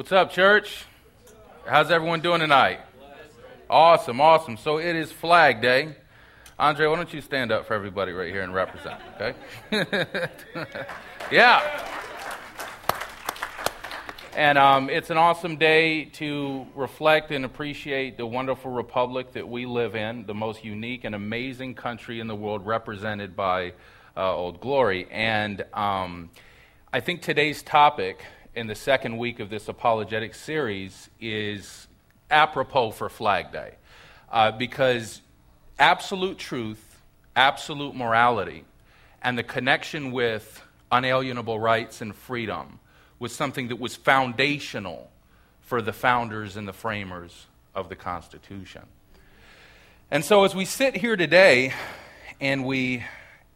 What's up, church? How's everyone doing tonight? Awesome, awesome. So it is Flag Day. Andre, why don't you stand up for everybody right here and represent, okay? yeah. And um, it's an awesome day to reflect and appreciate the wonderful republic that we live in, the most unique and amazing country in the world, represented by uh, Old Glory. And um, I think today's topic in the second week of this apologetic series is apropos for Flag Day. Uh, because absolute truth, absolute morality, and the connection with unalienable rights and freedom was something that was foundational for the founders and the framers of the Constitution. And so, as we sit here today and we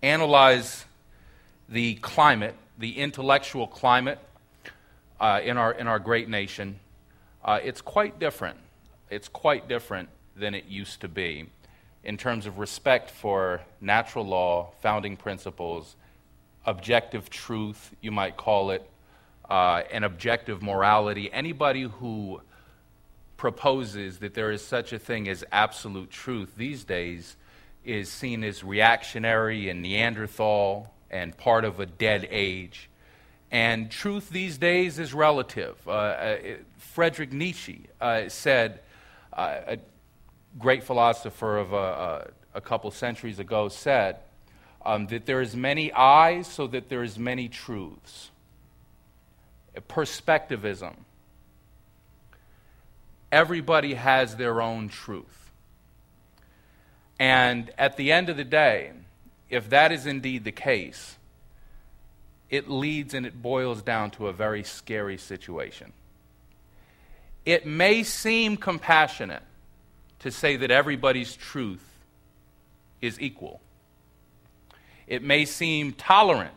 analyze the climate, the intellectual climate uh, in, our, in our great nation, uh, it's quite different. It's quite different than it used to be in terms of respect for natural law, founding principles, objective truth, you might call it, uh, and objective morality. Anybody who proposes that there is such a thing as absolute truth these days is seen as reactionary and Neanderthal and part of a dead age. And truth these days is relative. Uh, uh, Friedrich Nietzsche uh, said, uh, a great philosopher of a, a, a couple centuries ago said, um, that there is many eyes so that there is many truths perspectivism. Everybody has their own truth. And at the end of the day, if that is indeed the case, it leads and it boils down to a very scary situation. It may seem compassionate to say that everybody's truth is equal. It may seem tolerant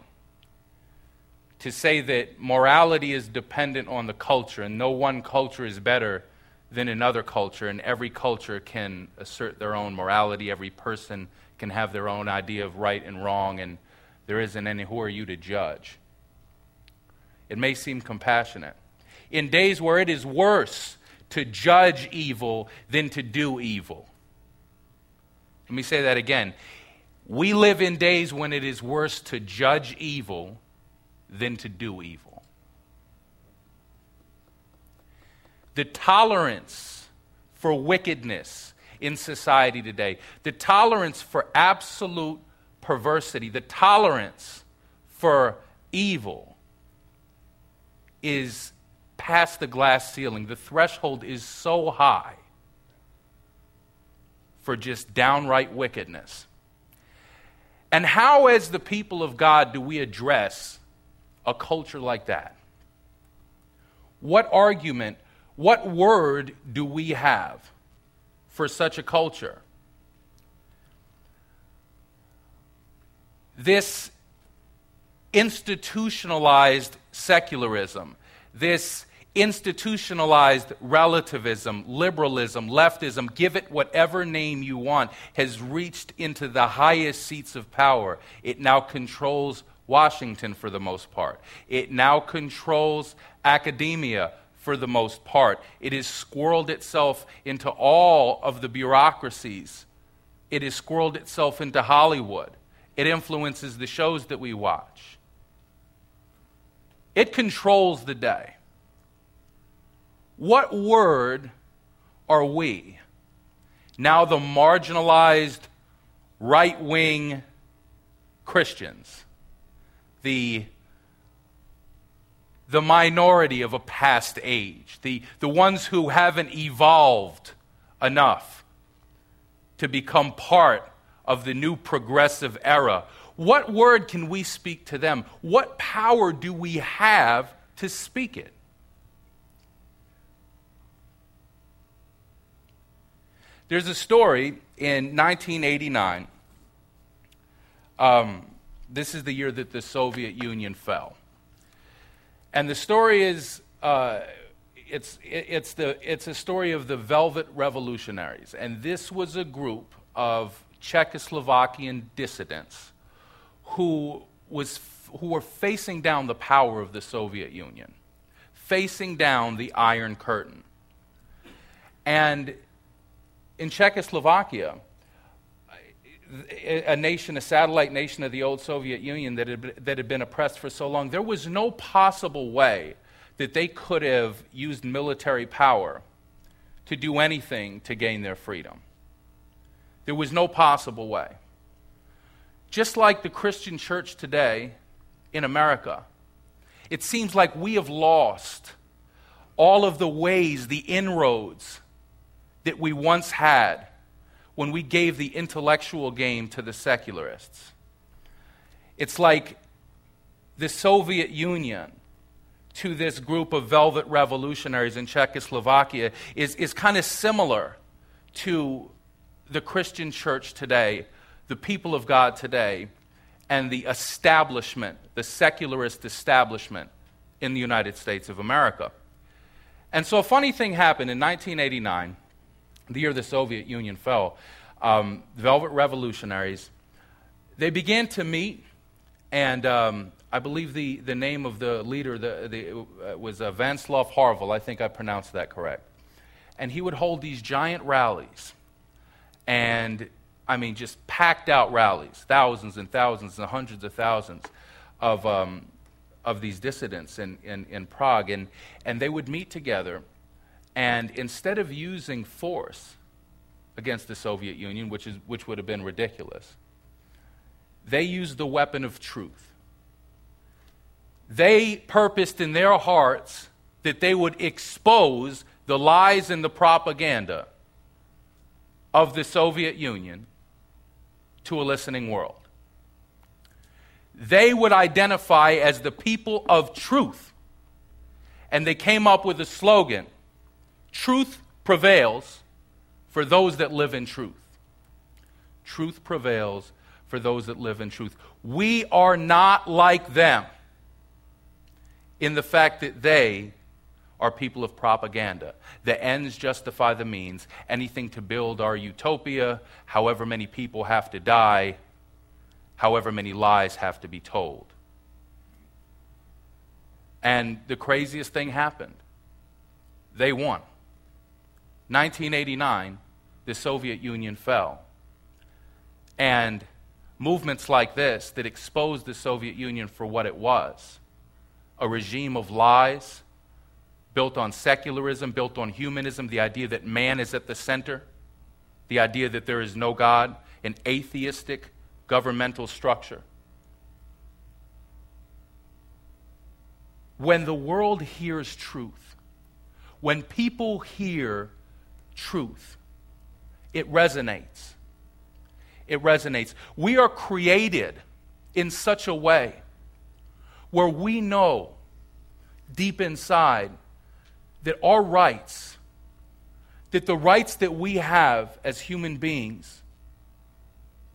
to say that morality is dependent on the culture and no one culture is better than another culture and every culture can assert their own morality every person can have their own idea of right and wrong and there isn't any who are you to judge. It may seem compassionate. In days where it is worse to judge evil than to do evil. Let me say that again. We live in days when it is worse to judge evil than to do evil. The tolerance for wickedness in society today, the tolerance for absolute perversity, the tolerance for evil is past the glass ceiling. The threshold is so high for just downright wickedness. And how, as the people of God, do we address a culture like that? What argument, what word do we have for such a culture? This institutionalized secularism, this institutionalized relativism, liberalism, leftism, give it whatever name you want, has reached into the highest seats of power. It now controls Washington for the most part. It now controls academia for the most part. It has squirreled itself into all of the bureaucracies. It has squirreled itself into Hollywood. It influences the shows that we watch. It controls the day. What word are we? Now, the marginalized right wing Christians the, the minority of a past age, the, the ones who haven't evolved enough to become part of the new progressive era. What word can we speak to them? What power do we have to speak it? There's a story in 1989. Um, this is the year that the Soviet Union fell. And the story is uh, it's, it's, the, it's a story of the Velvet Revolutionaries. And this was a group of Czechoslovakian dissidents who, was, who were facing down the power of the Soviet Union, facing down the Iron Curtain. And in Czechoslovakia, a nation, a satellite nation of the old Soviet Union that had, that had been oppressed for so long, there was no possible way that they could have used military power to do anything to gain their freedom. There was no possible way. Just like the Christian church today in America, it seems like we have lost all of the ways, the inroads that we once had when we gave the intellectual game to the secularists. It's like the Soviet Union to this group of velvet revolutionaries in Czechoslovakia is, is kind of similar to the Christian church today, the people of God today, and the establishment, the secularist establishment in the United States of America. And so a funny thing happened in 1989, the year the Soviet Union fell. Um, the Velvet Revolutionaries, they began to meet, and um, I believe the, the name of the leader the, the, uh, was uh, Václav Havel. I think I pronounced that correct. And he would hold these giant rallies. And I mean, just packed out rallies, thousands and thousands and hundreds of thousands of, um, of these dissidents in, in, in Prague. And, and they would meet together, and instead of using force against the Soviet Union, which, is, which would have been ridiculous, they used the weapon of truth. They purposed in their hearts that they would expose the lies and the propaganda of the Soviet Union to a listening world. They would identify as the people of truth. And they came up with a slogan Truth prevails for those that live in truth. Truth prevails for those that live in truth. We are not like them in the fact that they are people of propaganda. The ends justify the means. Anything to build our utopia, however many people have to die, however many lies have to be told. And the craziest thing happened. They won. 1989, the Soviet Union fell. And movements like this that exposed the Soviet Union for what it was a regime of lies built on secularism, built on humanism, the idea that man is at the center, the idea that there is no God, an atheistic governmental structure. When the world hears truth, when people hear truth, it resonates. It resonates. We are created in such a way where we know deep inside that our rights, that the rights that we have as human beings,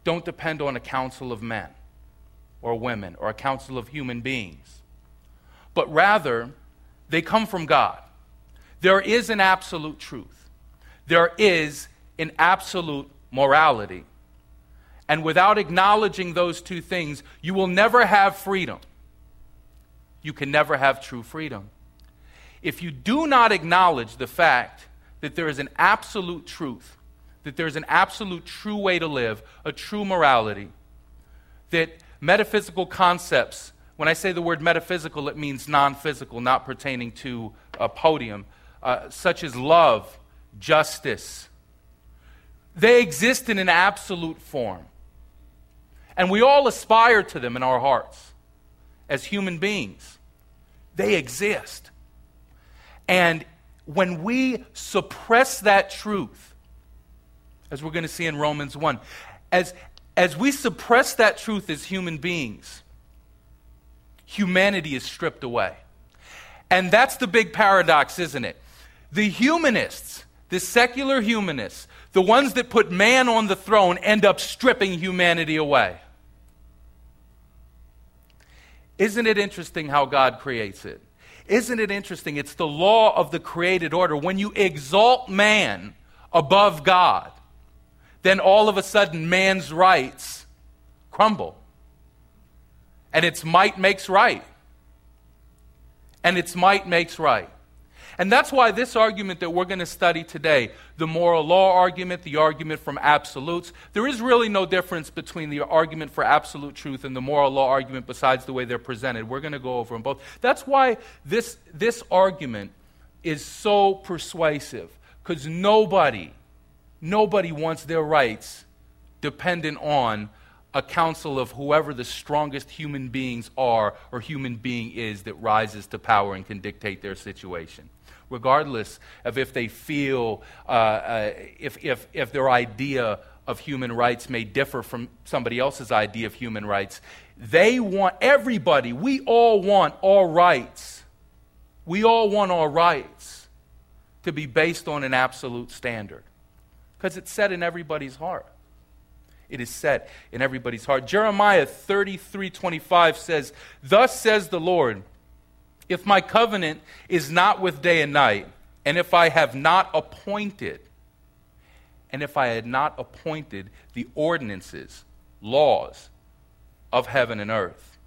don't depend on a council of men or women or a council of human beings, but rather they come from God. There is an absolute truth, there is an absolute morality. And without acknowledging those two things, you will never have freedom. You can never have true freedom if you do not acknowledge the fact that there is an absolute truth, that there's an absolute true way to live, a true morality, that metaphysical concepts, when I say the word metaphysical, it means non physical, not pertaining to a podium, uh, such as love, justice, they exist in an absolute form. And we all aspire to them in our hearts as human beings. They exist. And when we suppress that truth, as we're going to see in Romans 1, as, as we suppress that truth as human beings, humanity is stripped away. And that's the big paradox, isn't it? The humanists, the secular humanists, the ones that put man on the throne, end up stripping humanity away. Isn't it interesting how God creates it? Isn't it interesting? It's the law of the created order. When you exalt man above God, then all of a sudden man's rights crumble. And its might makes right. and its might makes right. And that's why this argument that we're going to study today, the moral law argument, the argument from absolutes, there is really no difference between the argument for absolute truth and the moral law argument besides the way they're presented. We're going to go over them both. That's why this, this argument is so persuasive, because nobody, nobody wants their rights dependent on a council of whoever the strongest human beings are or human being is that rises to power and can dictate their situation regardless of if they feel, uh, uh, if, if, if their idea of human rights may differ from somebody else's idea of human rights. They want, everybody, we all want our rights. We all want our rights to be based on an absolute standard because it's set in everybody's heart. It is set in everybody's heart. Jeremiah 33 25 says, Thus says the Lord, if my covenant is not with day and night, and if I have not appointed, and if I had not appointed the ordinances, laws of heaven and earth.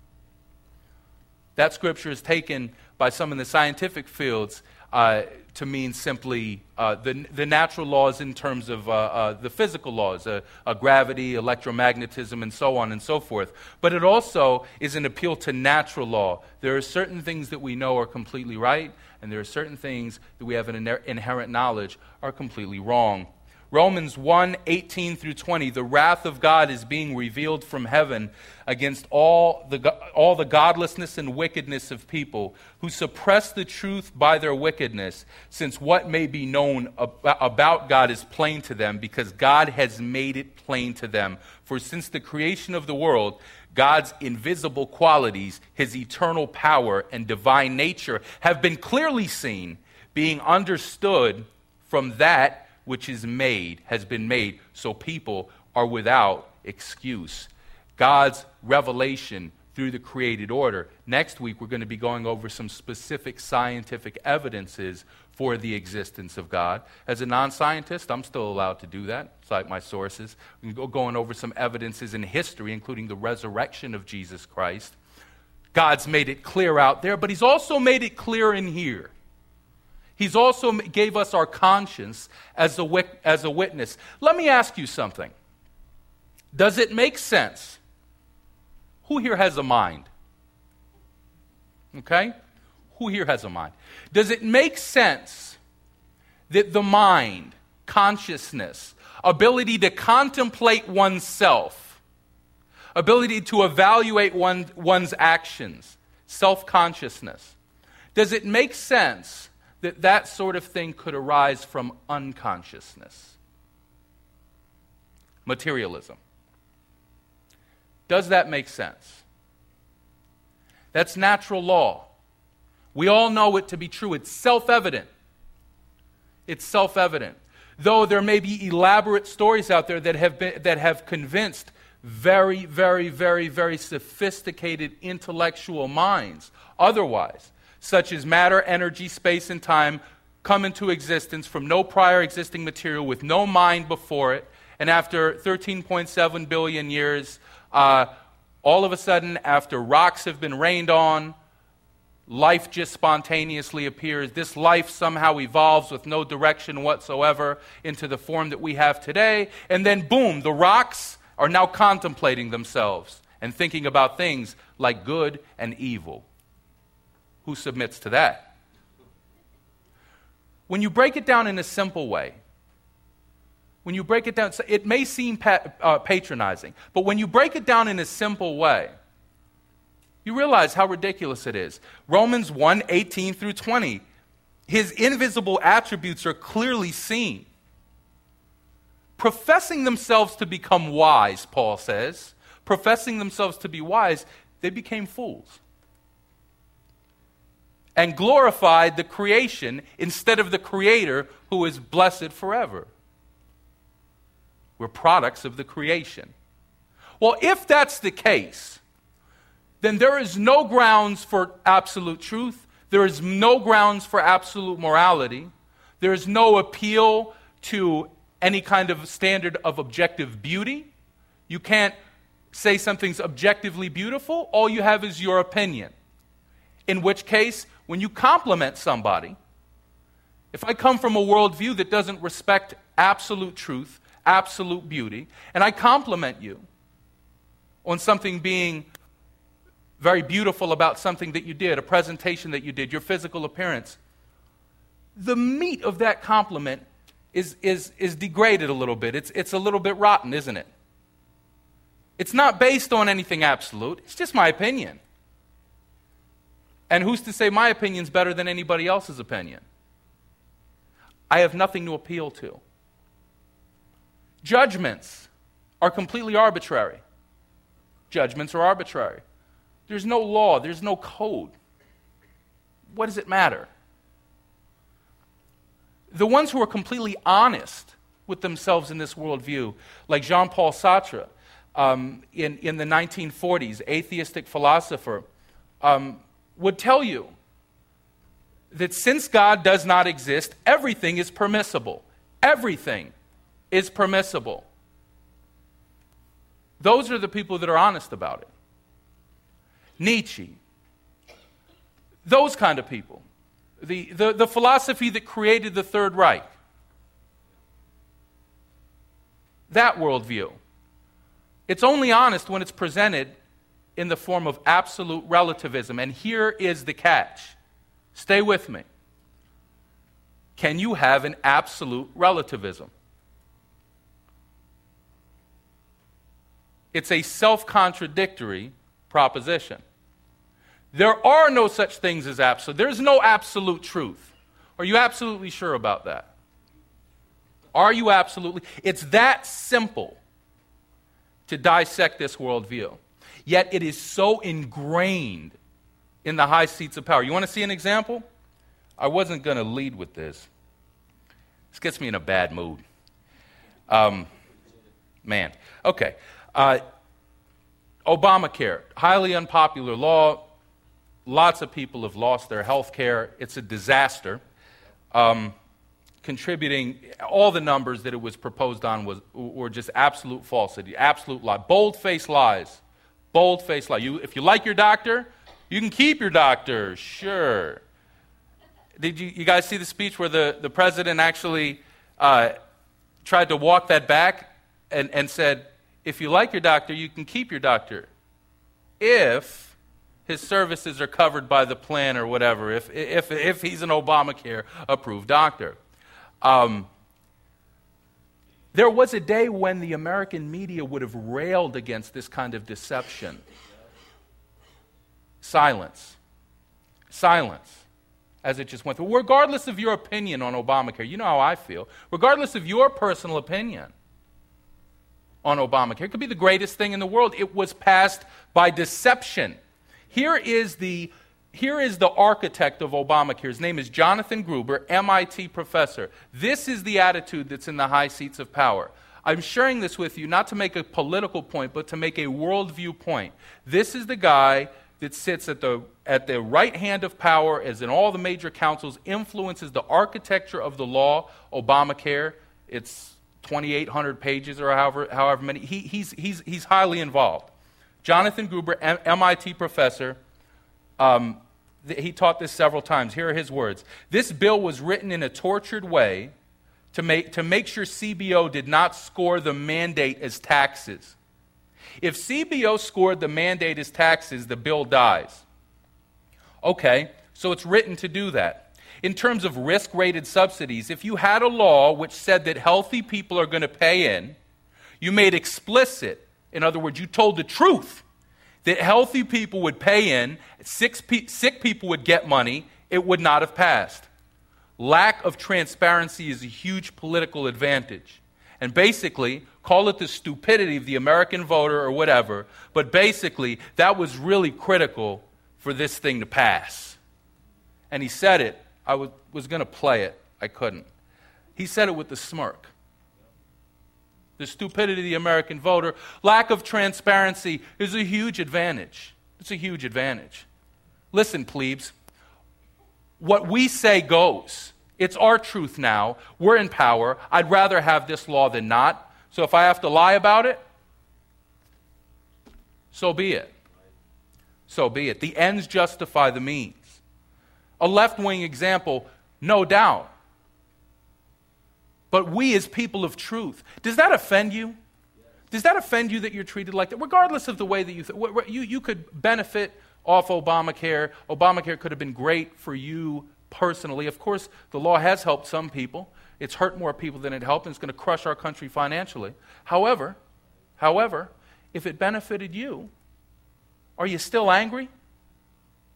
That scripture is taken by some in the scientific fields uh, to mean simply uh, the, the natural laws in terms of uh, uh the physical laws, uh, gravity, electromagnetism, and so on and so forth. But it also is an appeal to natural law. There are certain things that we know are completely right, and there are certain things that we have an inherent knowledge are completely wrong. Romans 1 18 through 20, the wrath of God is being revealed from heaven against all the, all the godlessness and wickedness of people who suppress the truth by their wickedness, since what may be known about God is plain to them, because God has made it plain to them. For since the creation of the world, God's invisible qualities, his eternal power and divine nature, have been clearly seen, being understood from that which is made, has been made, so people are without excuse. God's revelation through the created order. Next week, we're going to be going over some specific scientific evidences for the existence of God. As a non scientist, I'm still allowed to do that, cite my sources. We're going over some evidences in history, including the resurrection of Jesus Christ. God's made it clear out there, but He's also made it clear in here. He's also gave us our conscience as a, as a witness. Let me ask you something. Does it make sense? Who here has a mind? Okay? Who here has a mind? Does it make sense that the mind, consciousness, ability to contemplate oneself, ability to evaluate one, one's actions, self consciousness, does it make sense that that sort of thing could arise from unconsciousness. Materialism. Does that make sense? That's natural law. We all know it to be true. It's self evident. It's self evident. Though there may be elaborate stories out there that have, been, that have convinced very, very, very, very sophisticated intellectual minds otherwise such as matter, energy, space, and time, come into existence from no prior existing material with no mind before it. And after 13.7 billion years, uh, all of a sudden, after rocks have been rained on, life just spontaneously appears. This life somehow evolves with no direction whatsoever into the form that we have today. And then, boom, the rocks are now contemplating themselves and thinking about things like good and evil who submits to that. When you break it down in a simple way, when you break it down, it may seem uh, patronizing, but when you break it down in a simple way, you realize how ridiculous it is. Romans 1 18 through 20. His invisible attributes are clearly seen. Professing themselves to become wise, Paul says, professing themselves to be wise, they became fools and glorified the creation instead of the Creator who is blessed forever. We're products of the creation. Well, if that's the case, then there is no grounds for absolute truth. There is no grounds for absolute morality. There is no appeal to any kind of standard of objective beauty. You can't say something's objectively beautiful. All you have is your opinion. In which case, when you compliment somebody, if I come from a worldview that doesn't respect absolute truth, absolute beauty, and I compliment you on something being very beautiful about something that you did, a presentation that you did, your physical appearance, the meat of that compliment is, is, is degraded a little bit. It's, it's a little bit rotten, isn't it? It's not based on anything absolute, it's just my opinion. And who's to say my opinion's better than anybody else's opinion? I have nothing to appeal to. Judgments are completely arbitrary. Judgments are arbitrary. There's no law, there's no code. What does it matter? The ones who are completely honest with themselves in this worldview, like Jean Paul Sartre um, in, in the 1940s, atheistic philosopher, um, would tell you that since God does not exist, everything is permissible. Everything is permissible. Those are the people that are honest about it. Nietzsche, those kind of people. The, the, the philosophy that created the Third Reich. That worldview. It's only honest when it's presented in the form of absolute relativism. And here is the catch. Stay with me. Can you have an absolute relativism? It's a self contradictory proposition. There are no such things as absolute. There's no absolute truth. Are you absolutely sure about that? Are you absolutely? It's that simple to dissect this worldview. Yet it is so ingrained in the high seats of power. You want to see an example? I wasn't going to lead with this. This gets me in a bad mood. Um, man. Okay. Uh, Obamacare, highly unpopular law. Lots of people have lost their health care. It's a disaster. Um, contributing, all the numbers that it was proposed on was, were just absolute falsity, absolute lie, bold faced lies. Bold faced lie. You, if you like your doctor, you can keep your doctor, sure. Did you, you guys see the speech where the, the president actually uh, tried to walk that back and, and said, if you like your doctor, you can keep your doctor if his services are covered by the plan or whatever, if, if, if he's an Obamacare approved doctor. Um, there was a day when the American media would have railed against this kind of deception. Silence. Silence as it just went through. Regardless of your opinion on Obamacare, you know how I feel. Regardless of your personal opinion on Obamacare, it could be the greatest thing in the world. It was passed by deception. Here is the here is the architect of Obamacare. His name is Jonathan Gruber, MIT professor. This is the attitude that's in the high seats of power. I'm sharing this with you not to make a political point, but to make a worldview point. This is the guy that sits at the, at the right hand of power, as in all the major councils, influences the architecture of the law, Obamacare. It's 2,800 pages or however, however many. He, he's, he's, he's highly involved. Jonathan Gruber, M- MIT professor, um, he taught this several times. Here are his words This bill was written in a tortured way to make, to make sure CBO did not score the mandate as taxes. If CBO scored the mandate as taxes, the bill dies. Okay, so it's written to do that. In terms of risk rated subsidies, if you had a law which said that healthy people are going to pay in, you made explicit, in other words, you told the truth that healthy people would pay in, sick, sick people would get money, it would not have passed. Lack of transparency is a huge political advantage. And basically, call it the stupidity of the American voter or whatever, but basically, that was really critical for this thing to pass. And he said it. I was, was going to play it, I couldn't. He said it with a smirk the stupidity of the American voter, lack of transparency is a huge advantage. It's a huge advantage. Listen, plebes, what we say goes. It's our truth now. We're in power. I'd rather have this law than not. So if I have to lie about it, so be it. So be it. The ends justify the means. A left wing example, no doubt. But we, as people of truth, does that offend you? Does that offend you that you're treated like that? Regardless of the way that you, th- you, you could benefit off Obamacare. Obamacare could have been great for you personally. Of course, the law has helped some people. It's hurt more people than it helped, and it's going to crush our country financially. However, however, if it benefited you, are you still angry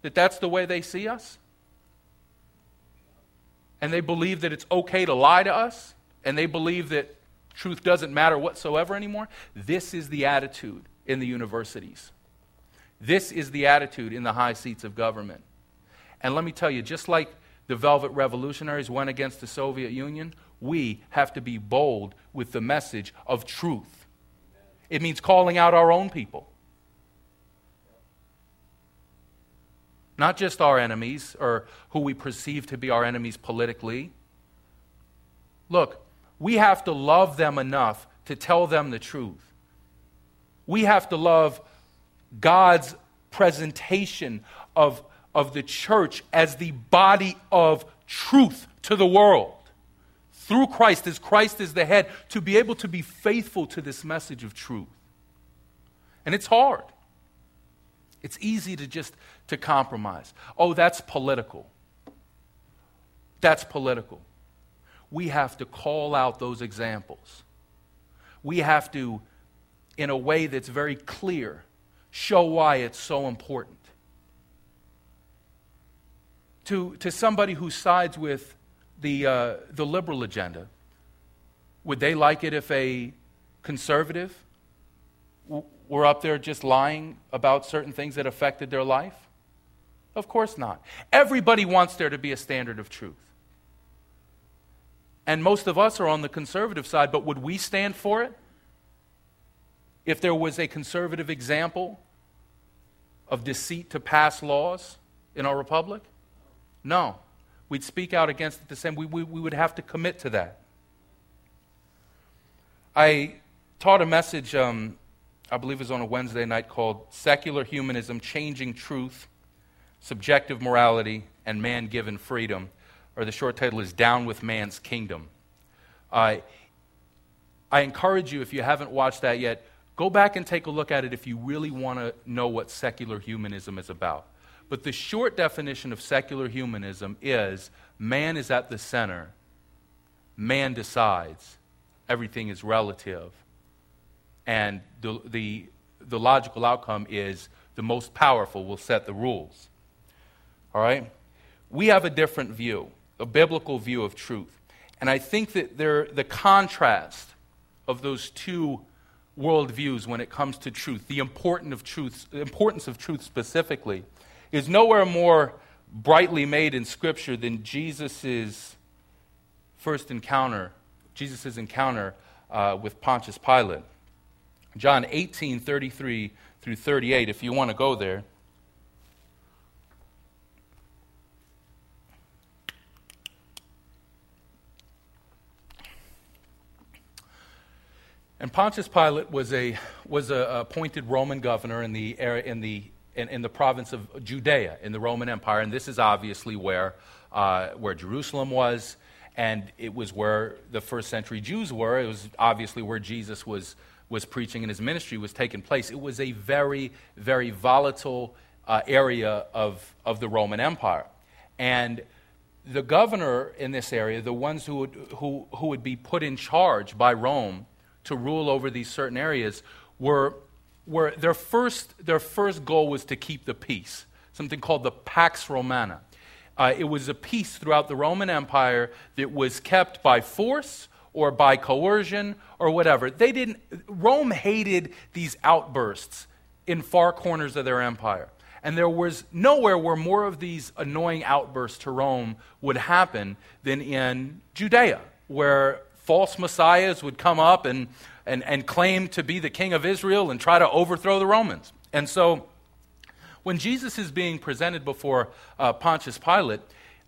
that that's the way they see us? And they believe that it's okay to lie to us? And they believe that truth doesn't matter whatsoever anymore? This is the attitude in the universities. This is the attitude in the high seats of government. And let me tell you, just like the Velvet Revolutionaries went against the Soviet Union, we have to be bold with the message of truth. It means calling out our own people. Not just our enemies or who we perceive to be our enemies politically. Look, we have to love them enough to tell them the truth. We have to love God's presentation of, of the church as the body of truth to the world. Through Christ, as Christ is the head, to be able to be faithful to this message of truth. And it's hard. It's easy to just to compromise. Oh, that's political. That's political. We have to call out those examples. We have to, in a way that's very clear, show why it's so important. To, to somebody who sides with the, uh, the liberal agenda, would they like it if a conservative w- were up there just lying about certain things that affected their life? Of course not. Everybody wants there to be a standard of truth. And most of us are on the conservative side, but would we stand for it? if there was a conservative example of deceit to pass laws in our republic? No. We'd speak out against it the same. We, we, we would have to commit to that. I taught a message, um, I believe it was on a Wednesday night, called Secular Humanism Changing Truth, Subjective Morality, and Man Given Freedom. Or the short title is Down with Man's Kingdom. Uh, I encourage you, if you haven't watched that yet, Go back and take a look at it if you really want to know what secular humanism is about. But the short definition of secular humanism is man is at the center, man decides, everything is relative, and the, the, the logical outcome is the most powerful will set the rules. All right? We have a different view, a biblical view of truth. And I think that there, the contrast of those two worldviews when it comes to truth, the importance of truth, importance of truth specifically, is nowhere more brightly made in Scripture than Jesus' first encounter, Jesus' encounter uh, with Pontius Pilate. John 18, 33 through 38, if you want to go there. And Pontius Pilate was a was a appointed Roman governor in the area in the in, in, the province of Judea in the Roman Empire, and this is obviously where uh, where Jerusalem was, and it was where the first century Jews were. It was obviously where Jesus was was preaching and his ministry was taking place. It was a very very volatile uh, area of of the Roman Empire, and the governor in this area, the ones who would, who, who would be put in charge by Rome to rule over these certain areas were, were their, first, their first goal was to keep the peace, something called the Pax Romana. Uh, it was a peace throughout the Roman Empire that was kept by force or by coercion or whatever. They didn't, Rome hated these outbursts in far corners of their empire. And there was nowhere where more of these annoying outbursts to Rome would happen than in Judea, where false messiahs would come up and, and, and claim to be the king of Israel and try to overthrow the Romans. And so when Jesus is being presented before uh, Pontius Pilate,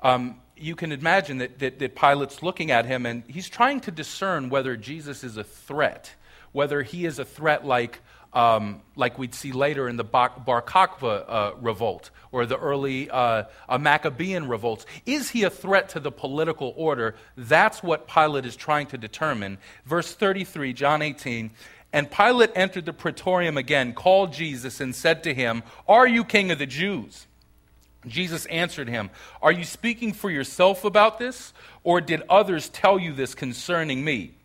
um, you can imagine that, that, that Pilate's looking at him and he's trying to discern whether Jesus is a threat, whether he is a threat like um, like we'd see later in the Bar, Bar Kokhba uh, revolt or the early uh, Maccabean revolts. Is he a threat to the political order? That's what Pilate is trying to determine. Verse 33, John 18. And Pilate entered the praetorium again, called Jesus, and said to him, Are you king of the Jews? Jesus answered him, Are you speaking for yourself about this, or did others tell you this concerning me?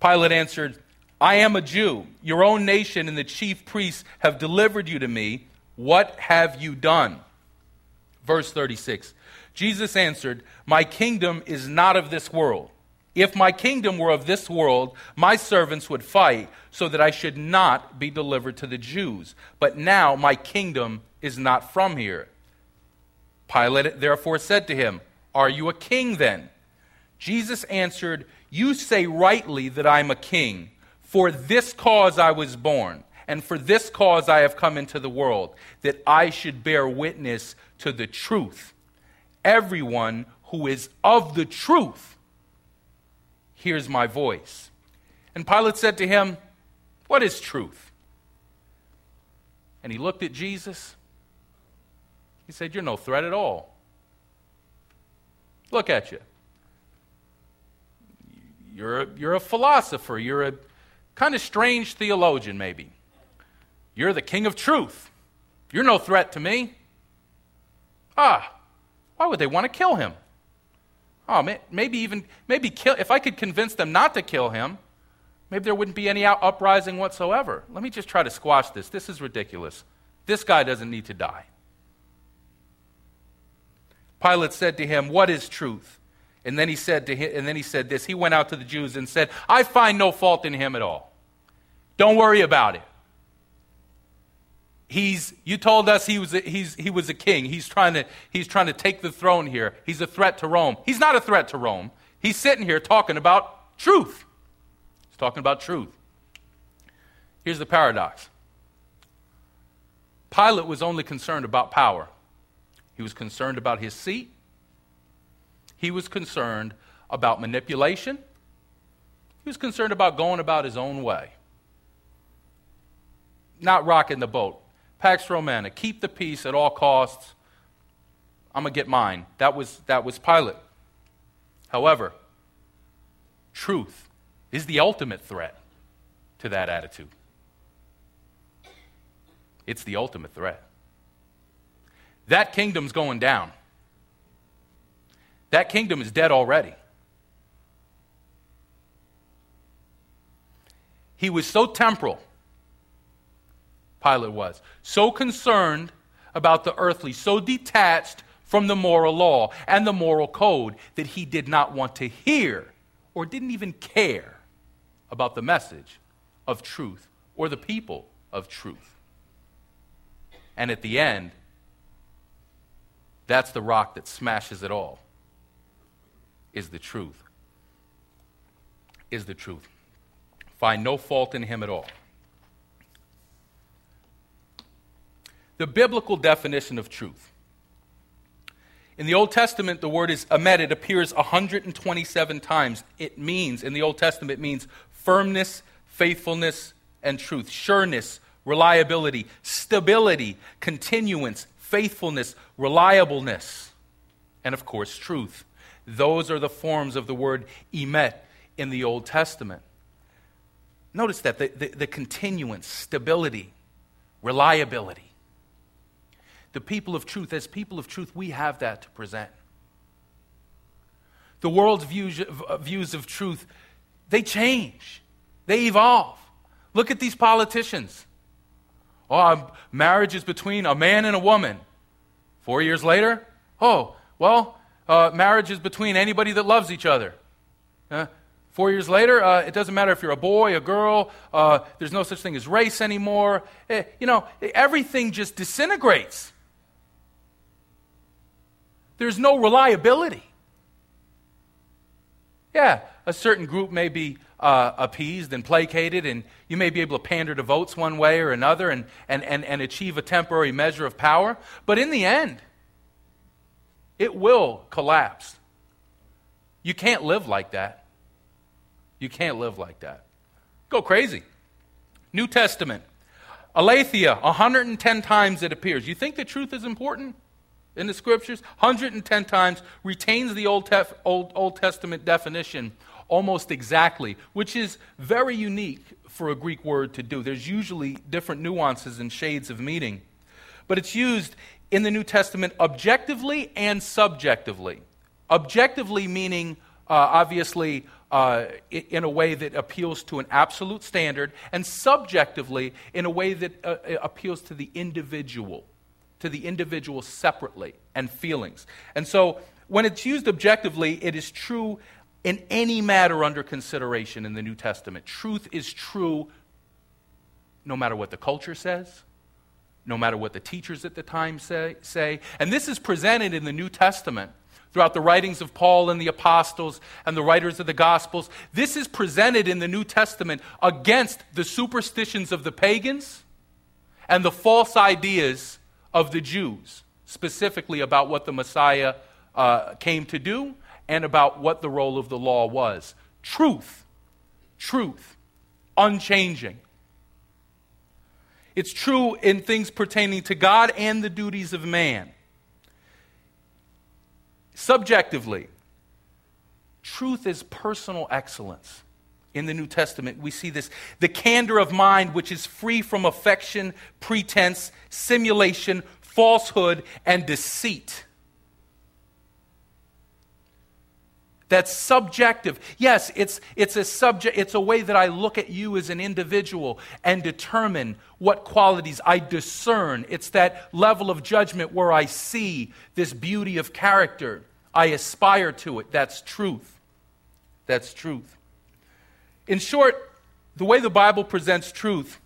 Pilate answered, I am a Jew. Your own nation and the chief priests have delivered you to me. What have you done? Verse 36 Jesus answered, My kingdom is not of this world. If my kingdom were of this world, my servants would fight so that I should not be delivered to the Jews. But now my kingdom is not from here. Pilate therefore said to him, Are you a king then? Jesus answered, You say rightly that I'm a king. For this cause I was born, and for this cause I have come into the world, that I should bear witness to the truth. Everyone who is of the truth hears my voice. And Pilate said to him, What is truth? And he looked at Jesus. He said, You're no threat at all. Look at you. You're a, you're a philosopher. You're a kind of strange theologian, maybe. You're the king of truth. You're no threat to me. Ah, why would they want to kill him? Oh, maybe even, maybe kill, if I could convince them not to kill him, maybe there wouldn't be any uprising whatsoever. Let me just try to squash this. This is ridiculous. This guy doesn't need to die. Pilate said to him, What is truth? And then he said to him, and then he said this. He went out to the Jews and said, I find no fault in him at all. Don't worry about it. He's, you told us he was, a, he's, he was a king. He's trying, to, he's trying to take the throne here. He's a threat to Rome. He's not a threat to Rome. He's sitting here talking about truth. He's talking about truth. Here's the paradox Pilate was only concerned about power, he was concerned about his seat, he was concerned about manipulation. He was concerned about going about his own way. Not rocking the boat. Pax Romana, keep the peace at all costs. I'm going to get mine. That was, that was Pilate. However, truth is the ultimate threat to that attitude. It's the ultimate threat. That kingdom's going down. That kingdom is dead already. He was so temporal, Pilate was, so concerned about the earthly, so detached from the moral law and the moral code that he did not want to hear or didn't even care about the message of truth or the people of truth. And at the end, that's the rock that smashes it all is the truth. Is the truth. Find no fault in him at all. The biblical definition of truth. In the Old Testament, the word is emet. It appears 127 times. It means, in the Old Testament, it means firmness, faithfulness, and truth. Sureness, reliability, stability, continuance, faithfulness, reliableness, and of course, truth. Those are the forms of the word emet in the Old Testament. Notice that the, the, the continuance, stability, reliability. The people of truth, as people of truth, we have that to present. The world's views, uh, views of truth, they change, they evolve. Look at these politicians. Oh, marriage is between a man and a woman. Four years later, oh, well, uh, marriage is between anybody that loves each other. Uh, four years later, uh, it doesn't matter if you're a boy, a girl, uh, there's no such thing as race anymore. Eh, you know, everything just disintegrates. There's no reliability. Yeah, a certain group may be uh, appeased and placated, and you may be able to pander to votes one way or another and, and, and, and achieve a temporary measure of power. But in the end, it will collapse. You can't live like that. You can't live like that. Go crazy. New Testament. Aletheia, 110 times it appears. You think the truth is important in the scriptures? 110 times retains the Old, Tef- Old, Old Testament definition almost exactly, which is very unique for a Greek word to do. There's usually different nuances and shades of meaning. But it's used in the New Testament objectively and subjectively. Objectively meaning, uh, obviously, uh, in a way that appeals to an absolute standard, and subjectively in a way that uh, appeals to the individual, to the individual separately and feelings. And so when it's used objectively, it is true in any matter under consideration in the New Testament. Truth is true no matter what the culture says, no matter what the teachers at the time say. say. And this is presented in the New Testament throughout the writings of Paul and the apostles and the writers of the Gospels. This is presented in the New Testament against the superstitions of the pagans and the false ideas of the Jews, specifically about what the Messiah uh, came to do and about what the role of the law was. Truth, truth, unchanging. It's true in things pertaining to God and the duties of man. Subjectively, truth is personal excellence. In the New Testament, we see this the candor of mind, which is free from affection, pretense, simulation, falsehood, and deceit. That's subjective. Yes, it's, it's a subject, it's a way that I look at you as an individual and determine what qualities I discern. It's that level of judgment where I see this beauty of character. I aspire to it. That's truth. That's truth. In short, the way the Bible presents truth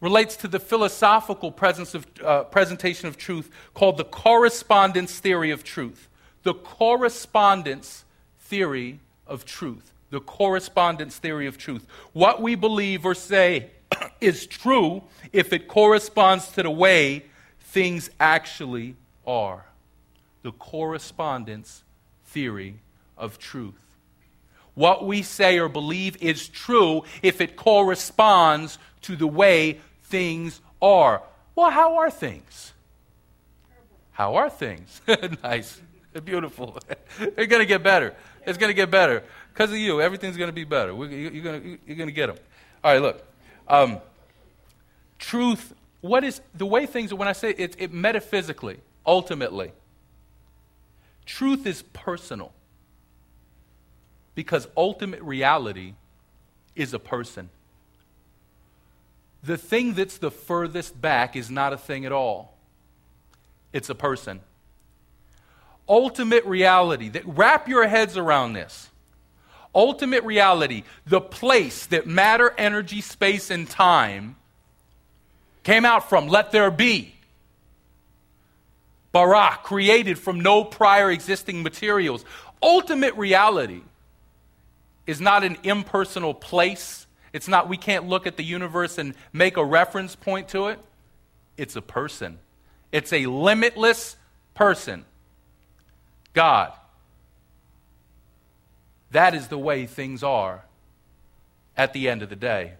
relates to the philosophical presence of, uh, presentation of truth called the correspondence theory of truth the correspondence theory of truth. The correspondence theory of truth. What we believe or say is true if it corresponds to the way things actually are. The correspondence theory of truth. What we say or believe is true if it corresponds to the way things are. Well, how are things? How are things? nice. Beautiful. They're going to get better. It's going to get better. Because of you, everything's going to be better. You're going to get them. All right, look. Um, truth, what is the way things, are, when I say it, it metaphysically, ultimately, truth is personal. Because ultimate reality is a person. The thing that's the furthest back is not a thing at all, it's a person ultimate reality. That wrap your heads around this. Ultimate reality, the place that matter, energy, space, and time came out from. Let there be. Bara, created from no prior existing materials. Ultimate reality is not an impersonal place. It's not, we can't look at the universe and make a reference point to it. It's a person. It's a limitless person. God. That is the way things are at the end of the day.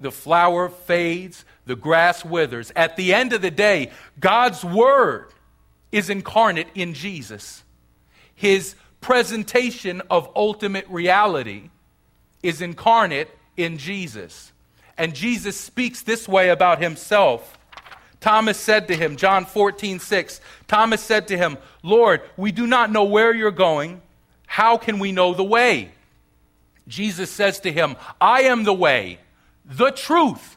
The flower fades, the grass withers. At the end of the day, God's Word is incarnate in Jesus. His presentation of ultimate reality is incarnate in Jesus. And Jesus speaks this way about himself Thomas said to him, John 14, 6, Thomas said to him, Lord, we do not know where you're going. How can we know the way? Jesus says to him, I am the way, the truth,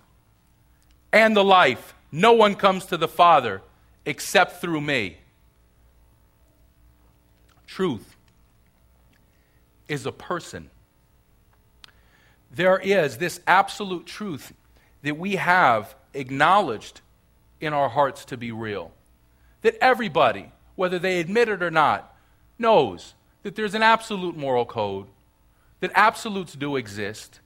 and the life. No one comes to the Father except through me. Truth is a person. There is this absolute truth that we have acknowledged in our hearts to be real. That everybody, whether they admit it or not, knows that there's an absolute moral code, that absolutes do exist.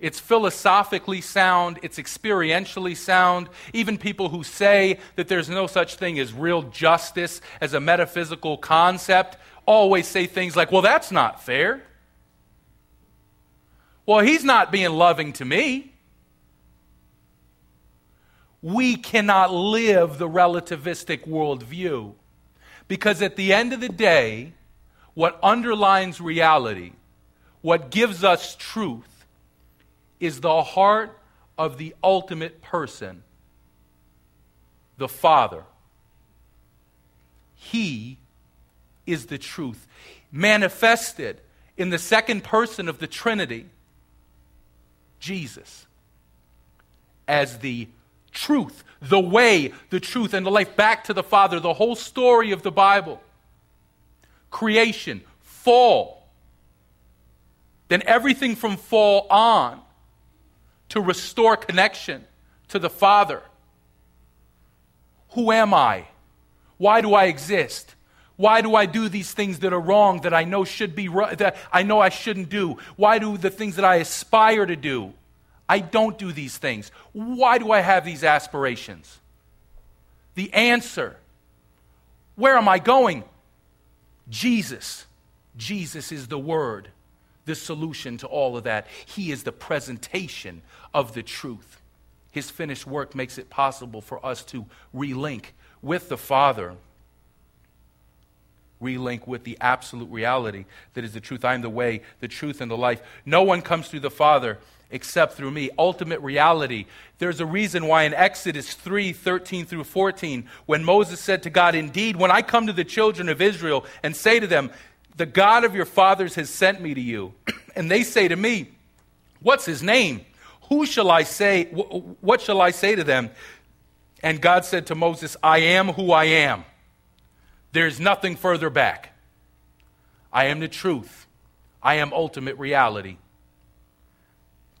It's philosophically sound, it's experientially sound. Even people who say that there's no such thing as real justice as a metaphysical concept always say things like, well, that's not fair. Well, he's not being loving to me. We cannot live the relativistic worldview. Because at the end of the day, what underlines reality, what gives us truth, is the heart of the ultimate person, the Father. He is the truth, manifested in the second person of the Trinity, Jesus, as the truth, the way, the truth, and the life back to the Father, the whole story of the Bible. Creation, fall, then everything from fall on to restore connection to the Father. Who am I? Why do I exist? Why do I do these things that are wrong that I know should be that I know I shouldn't do? Why do the things that I aspire to do? I don't do these things. Why do I have these aspirations? The answer where am I going? Jesus. Jesus is the Word, the solution to all of that. He is the presentation of the truth. His finished work makes it possible for us to relink with the Father relink with the absolute reality that is the truth. I am the way, the truth, and the life. No one comes through the Father except through me. Ultimate reality. There's a reason why in Exodus 3 13 through 14, when Moses said to God, Indeed, when I come to the children of Israel and say to them, The God of your fathers has sent me to you, and they say to me, What's his name? Who shall I say? What shall I say to them? And God said to Moses, I am who I am. There's nothing further back. I am the truth. I am ultimate reality.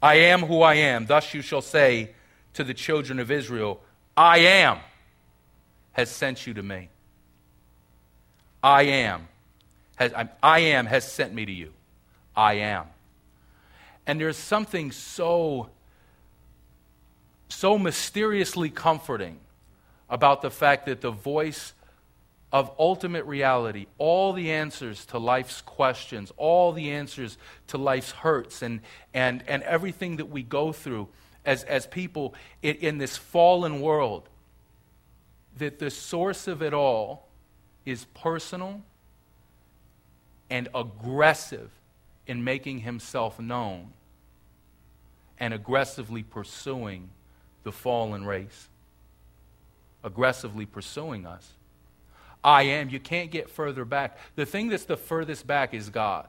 I am who I am. Thus you shall say to the children of Israel, I am has sent you to me. I am has, I am has sent me to you. I am. And there's something so so mysteriously comforting about the fact that the voice of ultimate reality, all the answers to life's questions, all the answers to life's hurts, and, and, and everything that we go through as, as people in, in this fallen world, that the source of it all is personal and aggressive in making himself known and aggressively pursuing the fallen race, aggressively pursuing us. I am. You can't get further back. The thing that's the furthest back is God.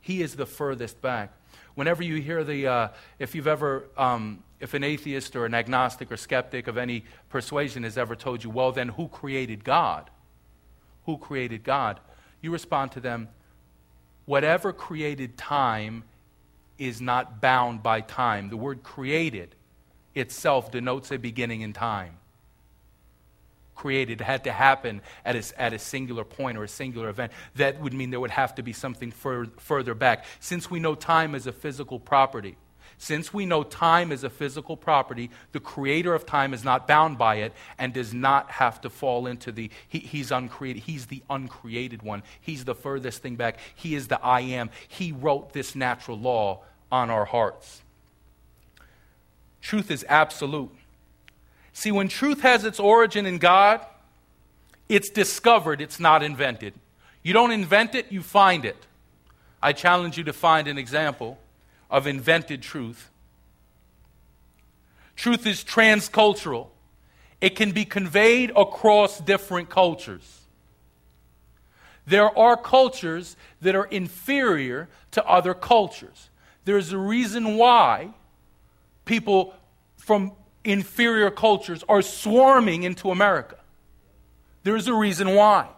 He is the furthest back. Whenever you hear the, uh, if you've ever, um, if an atheist or an agnostic or skeptic of any persuasion has ever told you, well, then who created God? Who created God? You respond to them, whatever created time is not bound by time. The word created itself denotes a beginning in time created had to happen at a, at a singular point or a singular event. That would mean there would have to be something fur, further back. Since we know time is a physical property, since we know time is a physical property, the creator of time is not bound by it and does not have to fall into the, he, he's uncreated. He's the uncreated one. He's the furthest thing back. He is the I am. He wrote this natural law on our hearts. Truth is absolute. See, when truth has its origin in God, it's discovered, it's not invented. You don't invent it, you find it. I challenge you to find an example of invented truth. Truth is transcultural, it can be conveyed across different cultures. There are cultures that are inferior to other cultures. There's a reason why people from inferior cultures are swarming into America. There's a reason why.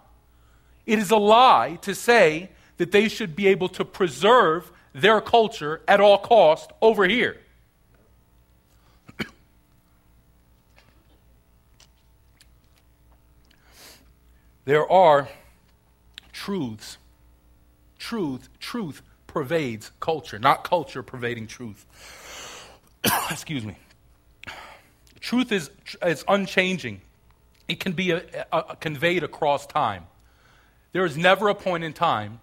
It is a lie to say that they should be able to preserve their culture at all cost over here. there are truths. Truth, truth pervades culture, not culture pervading truth. Excuse me. Truth is, is unchanging, it can be a, a, conveyed across time. There is never a point in time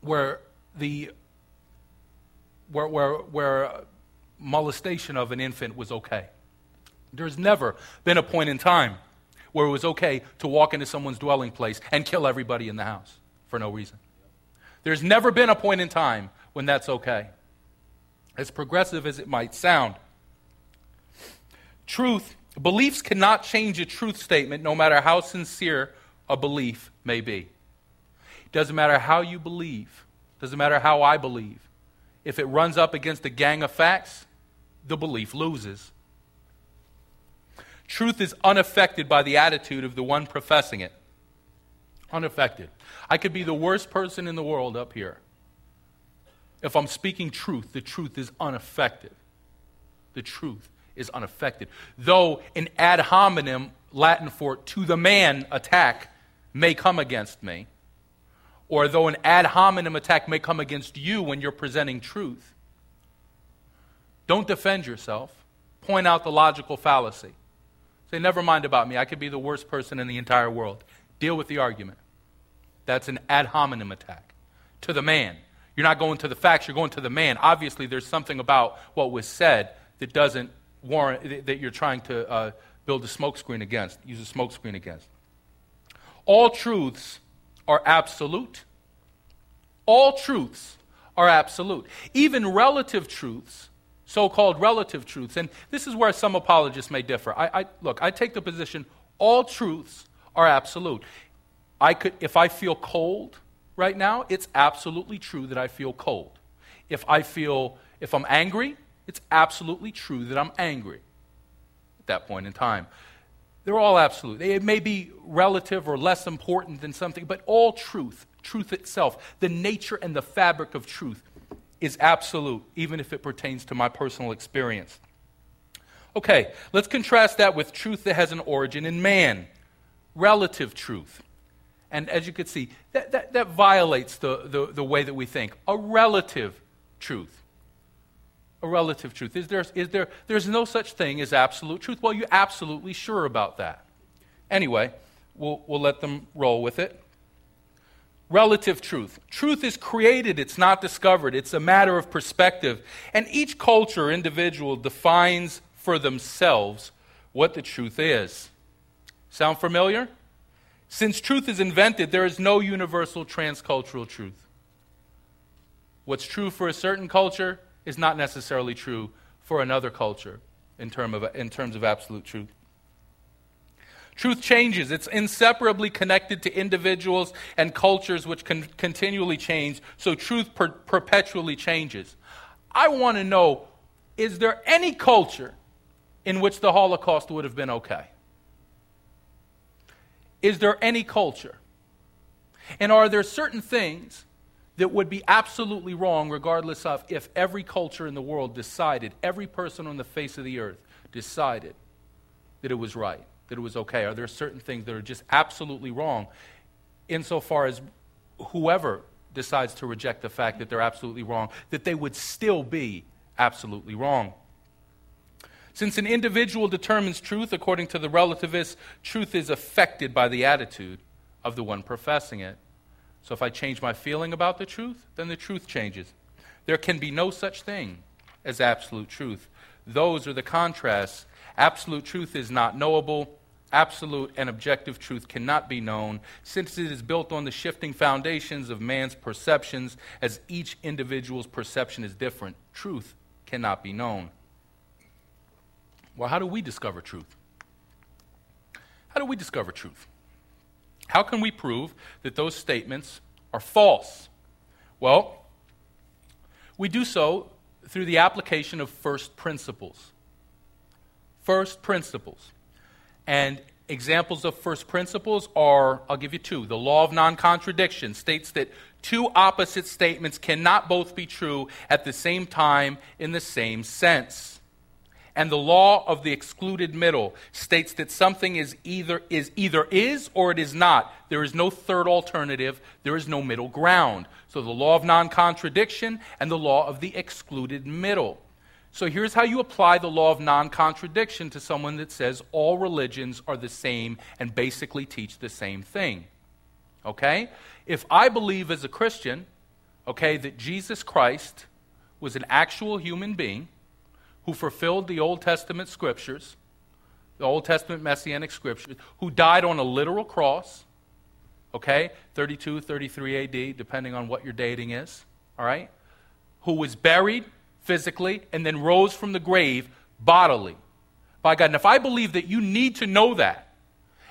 where the where, where, where molestation of an infant was okay. There's never been a point in time where it was okay to walk into someone's dwelling place and kill everybody in the house for no reason. There's never been a point in time when that's okay. As progressive as it might sound, truth, beliefs cannot change a truth statement no matter how sincere a belief may be. It doesn't matter how you believe, doesn't matter how I believe. If it runs up against a gang of facts, the belief loses. Truth is unaffected by the attitude of the one professing it. Unaffected. I could be the worst person in the world up here. If I'm speaking truth, the truth is unaffected. The truth is unaffected. Though an ad hominem, Latin for to the man attack, may come against me, or though an ad hominem attack may come against you when you're presenting truth, don't defend yourself. Point out the logical fallacy. Say, never mind about me. I could be the worst person in the entire world. Deal with the argument. That's an ad hominem attack to the man. You're not going to the facts, you're going to the man. Obviously, there's something about what was said that doesn't warrant, that you're trying to uh, build a smokescreen against, use a smokescreen against. All truths are absolute. All truths are absolute. Even relative truths, so called relative truths, and this is where some apologists may differ. I, I, look, I take the position all truths are absolute. I could, if I feel cold right now, it's absolutely true that I feel cold. If I feel, if I'm angry, it's absolutely true that I'm angry at that point in time. They're all absolute. It may be relative or less important than something, but all truth, truth itself, the nature and the fabric of truth, is absolute, even if it pertains to my personal experience. Okay, let's contrast that with truth that has an origin in man, relative truth. And as you can see, that, that, that violates the, the, the way that we think. A relative truth. A relative truth. Is there, is there, there's no such thing as absolute truth. Well, you're absolutely sure about that. Anyway, we'll, we'll let them roll with it. Relative truth. Truth is created, it's not discovered. It's a matter of perspective. And each culture, individual, defines for themselves what the truth is. Sound familiar? Since truth is invented, there is no universal transcultural truth. What's true for a certain culture is not necessarily true for another culture in, term of, in terms of absolute truth. Truth changes. It's inseparably connected to individuals and cultures which can continually change, so truth per- perpetually changes. I want to know is there any culture in which the Holocaust would have been okay? Is there any culture? And are there certain things that would be absolutely wrong, regardless of if every culture in the world decided, every person on the face of the earth decided that it was right, that it was okay? Are there certain things that are just absolutely wrong insofar as whoever decides to reject the fact that they're absolutely wrong, that they would still be absolutely wrong? Since an individual determines truth according to the relativist, truth is affected by the attitude of the one professing it. So if I change my feeling about the truth, then the truth changes. There can be no such thing as absolute truth. Those are the contrasts. Absolute truth is not knowable. Absolute and objective truth cannot be known, since it is built on the shifting foundations of man's perceptions, as each individual's perception is different. Truth cannot be known. Well, how do we discover truth? How do we discover truth? How can we prove that those statements are false? Well, we do so through the application of first principles. First principles. And examples of first principles are I'll give you two. The law of non contradiction states that two opposite statements cannot both be true at the same time in the same sense. And the law of the excluded middle states that something is either is either is or it is not. There is no third alternative. There is no middle ground. So the law of non-contradiction and the law of the excluded middle. So here's how you apply the law of non-contradiction to someone that says all religions are the same and basically teach the same thing. Okay? If I believe as a Christian, okay, that Jesus Christ was an actual human being, who fulfilled the Old Testament scriptures, the Old Testament messianic scriptures, who died on a literal cross, okay, 32, 33 AD, depending on what your dating is, all right, who was buried physically and then rose from the grave bodily by God. And if I believe that you need to know that,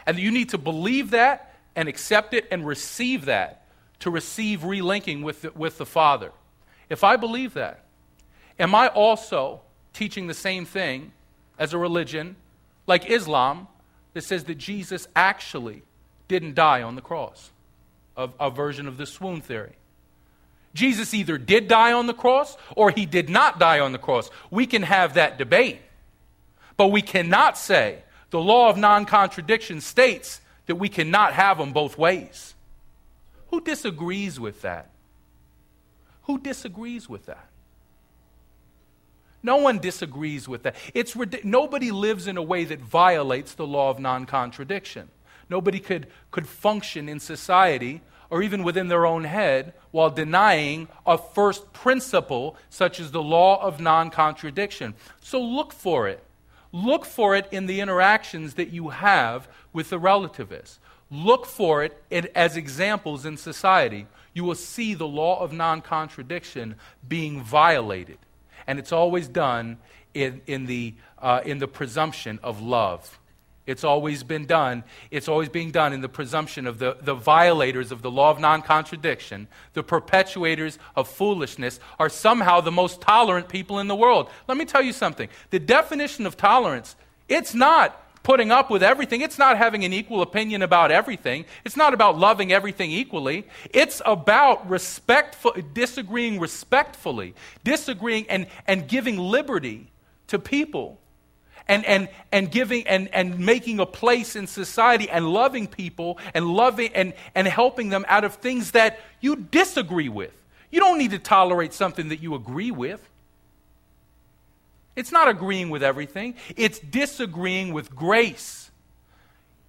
and you need to believe that and accept it and receive that to receive relinking with the, with the Father, if I believe that, am I also teaching the same thing as a religion like Islam that says that Jesus actually didn't die on the cross? A, a version of the swoon theory. Jesus either did die on the cross or he did not die on the cross. We can have that debate. But we cannot say the law of non contradiction states that we cannot have them both ways. Who disagrees with that? Who disagrees with that? No one disagrees with that. It's, nobody lives in a way that violates the law of non contradiction. Nobody could, could function in society or even within their own head while denying a first principle such as the law of non contradiction. So look for it. Look for it in the interactions that you have with the relativists. Look for it as examples in society. You will see the law of non contradiction being violated. And it's always done in, in, the, uh, in the presumption of love. It's always been done. It's always being done in the presumption of the, the violators of the law of non contradiction, the perpetuators of foolishness, are somehow the most tolerant people in the world. Let me tell you something. The definition of tolerance, it's not putting up with everything. It's not having an equal opinion about everything. It's not about loving everything equally. It's about respectful, disagreeing respectfully, disagreeing and, and giving liberty to people and, and, and giving and, and making a place in society and loving people and loving and, and helping them out of things that you disagree with. You don't need to tolerate something that you agree with. It's not agreeing with everything, it's disagreeing with grace.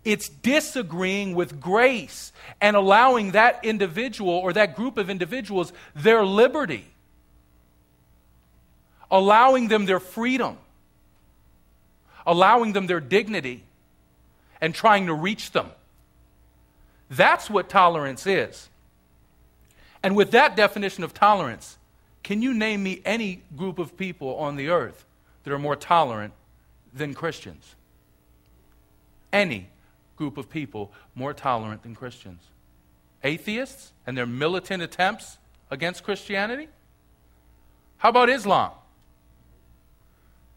It's disagreeing with grace and allowing that individual or that group of individuals their liberty, allowing them their freedom allowing them their dignity, and trying to reach them. That's what tolerance is. And with that definition of tolerance, can you name me any group of people on the earth that are more tolerant than Christians? Any group of people more tolerant than Christians? Atheists and their militant attempts against Christianity? How about Islam?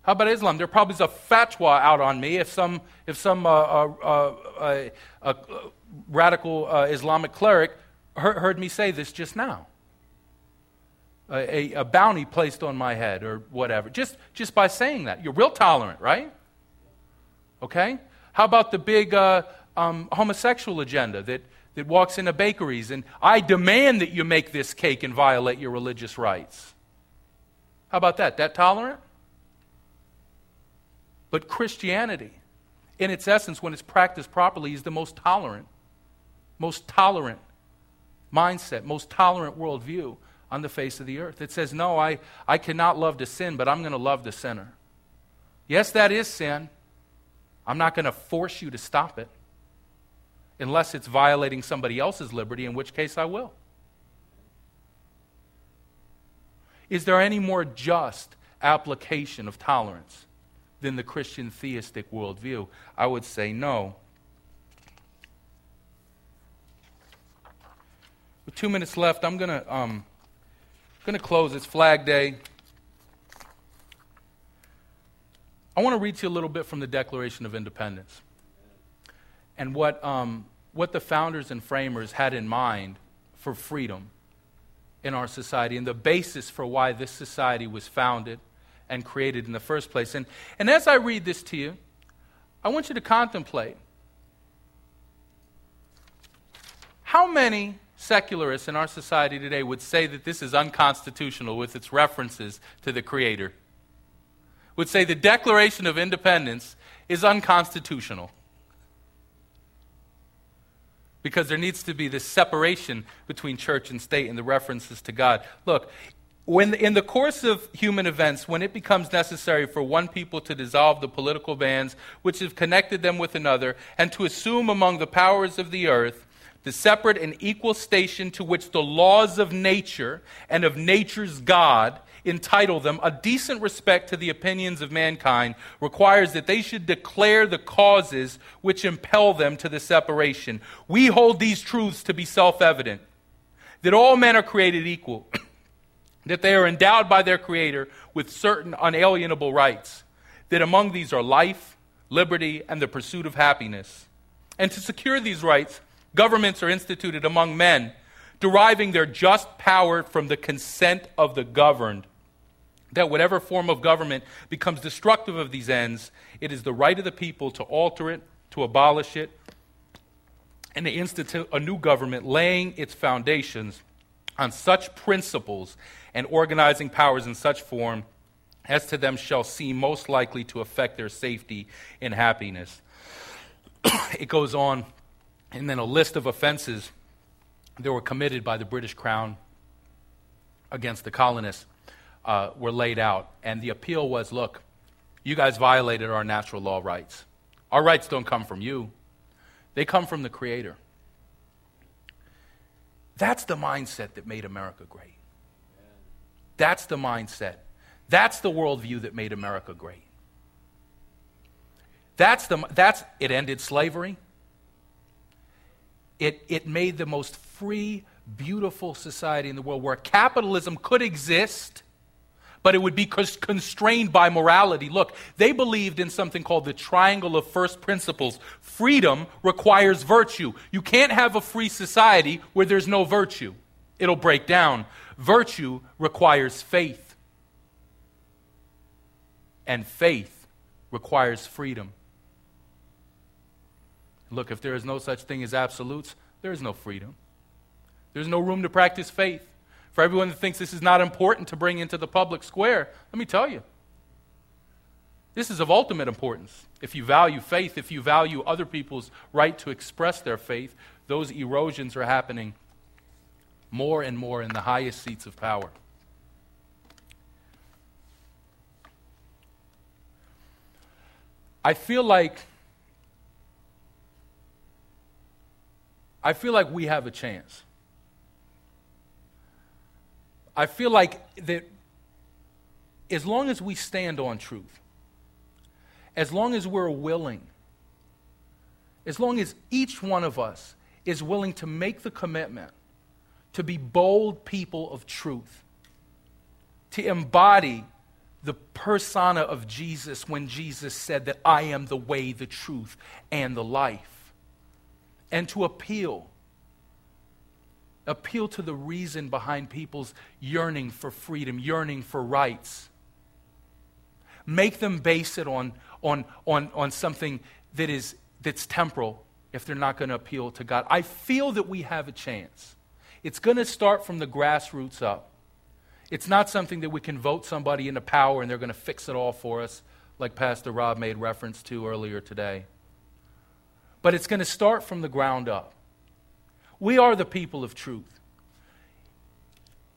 How about Islam? There probably is a fatwa out on me if some, if some uh, uh, uh, radical uh, Islamic cleric heard, me say this just now. A, a, bounty placed on my head or whatever, just, just by saying that. You're real tolerant, right? Okay? How about the big uh, um, homosexual agenda that, that walks into bakeries and I demand that you make this cake and violate your religious rights? How about that? That tolerant? But Christianity, in its essence, when it's practiced properly, is the most tolerant, most tolerant mindset, most tolerant worldview on the face of the earth. It says, No, I, I cannot love the sin, but I'm going to love the sinner. Yes, that is sin. I'm not going to force you to stop it unless it's violating somebody else's liberty, in which case I will. Is there any more just application of tolerance than the Christian theistic worldview? I would say no. With two minutes left, I'm going to um, going to close. It's Flag Day. I want to read to you a little bit from the Declaration of Independence and what, um, what the founders and framers had in mind for freedom in our society and the basis for why this society was founded and created in the first place. And, and as I read this to you, I want you to contemplate how many secularists in our society today would say that this is unconstitutional with its references to the Creator? Would say the Declaration of Independence is unconstitutional. Because there needs to be this separation between church and state and the references to God. Look, when, in the course of human events, when it becomes necessary for one people to dissolve the political bands which have connected them with another, and to assume among the powers of the earth the separate and equal station to which the laws of nature and of nature's God entitle them, a decent respect to the opinions of mankind requires that they should declare the causes which impel them to the separation. We hold these truths to be self evident that all men are created equal. that they are endowed by their Creator with certain unalienable rights, that among these are life, liberty, and the pursuit of happiness. And to secure these rights, governments are instituted among men, deriving their just power from the consent of the governed. That whatever form of government becomes destructive of these ends, it is the right of the people to alter it, to abolish it, and to institute a new government laying its foundations on such principles and organizing powers in such form as to them shall seem most likely to affect their safety and happiness. it goes on, and then a list of offenses that were committed by the British Crown against the colonists uh, were laid out. And the appeal was look, you guys violated our natural law rights. Our rights don't come from you, they come from the Creator. That's the mindset that made America great. That's the mindset. That's the worldview that made America great. That's the, that's, it ended slavery. It, it made the most free, beautiful society in the world where capitalism could exist but it would be constrained by morality. Look, they believed in something called the triangle of first principles. Freedom requires virtue. You can't have a free society where there's no virtue, it'll break down. Virtue requires faith, and faith requires freedom. Look, if there is no such thing as absolutes, there is no freedom. There's no room to practice faith. For everyone that thinks this is not important to bring into the public square, let me tell you. This is of ultimate importance. If you value faith, if you value other people's right to express their faith, those erosions are happening more and more in the highest seats of power. I feel like I feel like we have a chance. I feel like that as long as we stand on truth, as long as we're willing, as long as each one of us is willing to make the commitment to be bold people of truth, to embody the persona of Jesus when Jesus said that I am the way, the truth, and the life, and to appeal appeal to the reason behind people's yearning for freedom, yearning for rights. Make them base it on, on, on, on something that is, that's temporal if they're not going to appeal to God. I feel that we have a chance. It's going to start from the grassroots up. It's not something that we can vote somebody into power and they're going to fix it all for us, like Pastor Rob made reference to earlier today. But it's going to start from the ground up. We are the people of truth.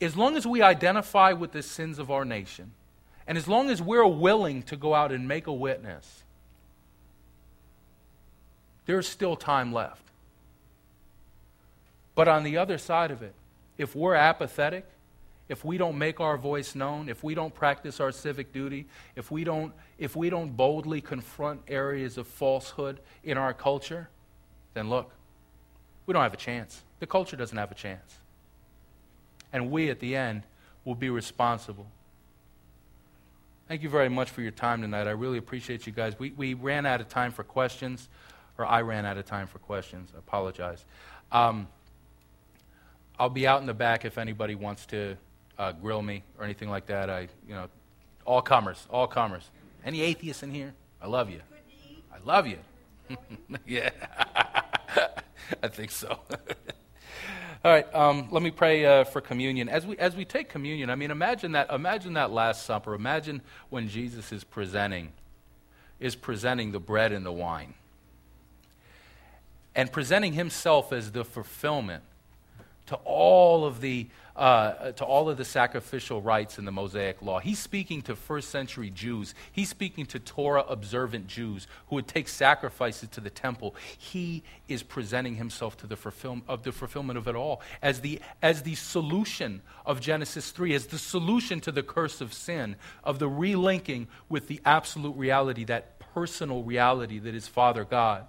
As long as we identify with the sins of our nation, and as long as we're willing to go out and make a witness, there's still time left. But on the other side of it, if we're apathetic, if we don't make our voice known, if we don't practice our civic duty, if we don't, if we don't boldly confront areas of falsehood in our culture, then look, we don't have a chance. The culture doesn't have a chance. And we, at the end, will be responsible. Thank you very much for your time tonight. I really appreciate you guys. We, we ran out of time for questions, or I ran out of time for questions. I apologize. Um, I'll be out in the back if anybody wants to uh, grill me or anything like that. I, you know, all comers, all comers. Any atheists in here? I love you. I love you. yeah. I think so. All right, um, let me pray uh, for communion. As we, as we take communion, I mean, imagine that, imagine that Last Supper. Imagine when Jesus is presenting, is presenting the bread and the wine. And presenting himself as the fulfillment to all of the uh, to all of the sacrificial rites in the Mosaic law. He's speaking to first century Jews. He's speaking to Torah observant Jews who would take sacrifices to the temple. He is presenting himself to the fulfillment of the fulfillment of it all as the, as the solution of Genesis 3, as the solution to the curse of sin, of the relinking with the absolute reality, that personal reality that is Father God.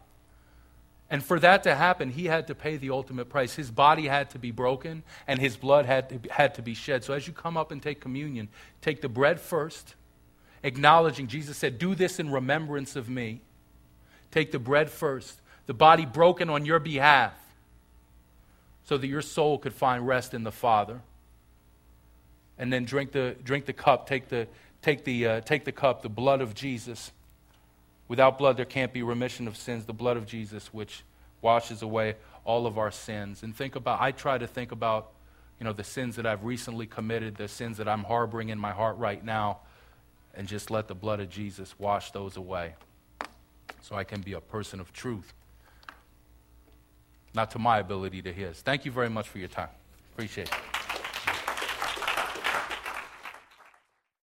And for that to happen, he had to pay the ultimate price. His body had to be broken, and his blood had to, had to be shed. So as you come up and take communion, take the bread first, acknowledging Jesus said, Do this in remembrance of me. Take the bread first, the body broken on your behalf, so that your soul could find rest in the Father. And then drink the, drink the cup, take the, take, the, uh, take the cup, the blood of Jesus Without blood, there can't be remission of sins, the blood of Jesus, which washes away all of our sins. And think about, I try to think about, you know, the sins that I've recently committed, the sins that I'm harboring in my heart right now, and just let the blood of Jesus wash those away so I can be a person of truth. Not to my ability, to His. Thank you very much for your time. Appreciate it.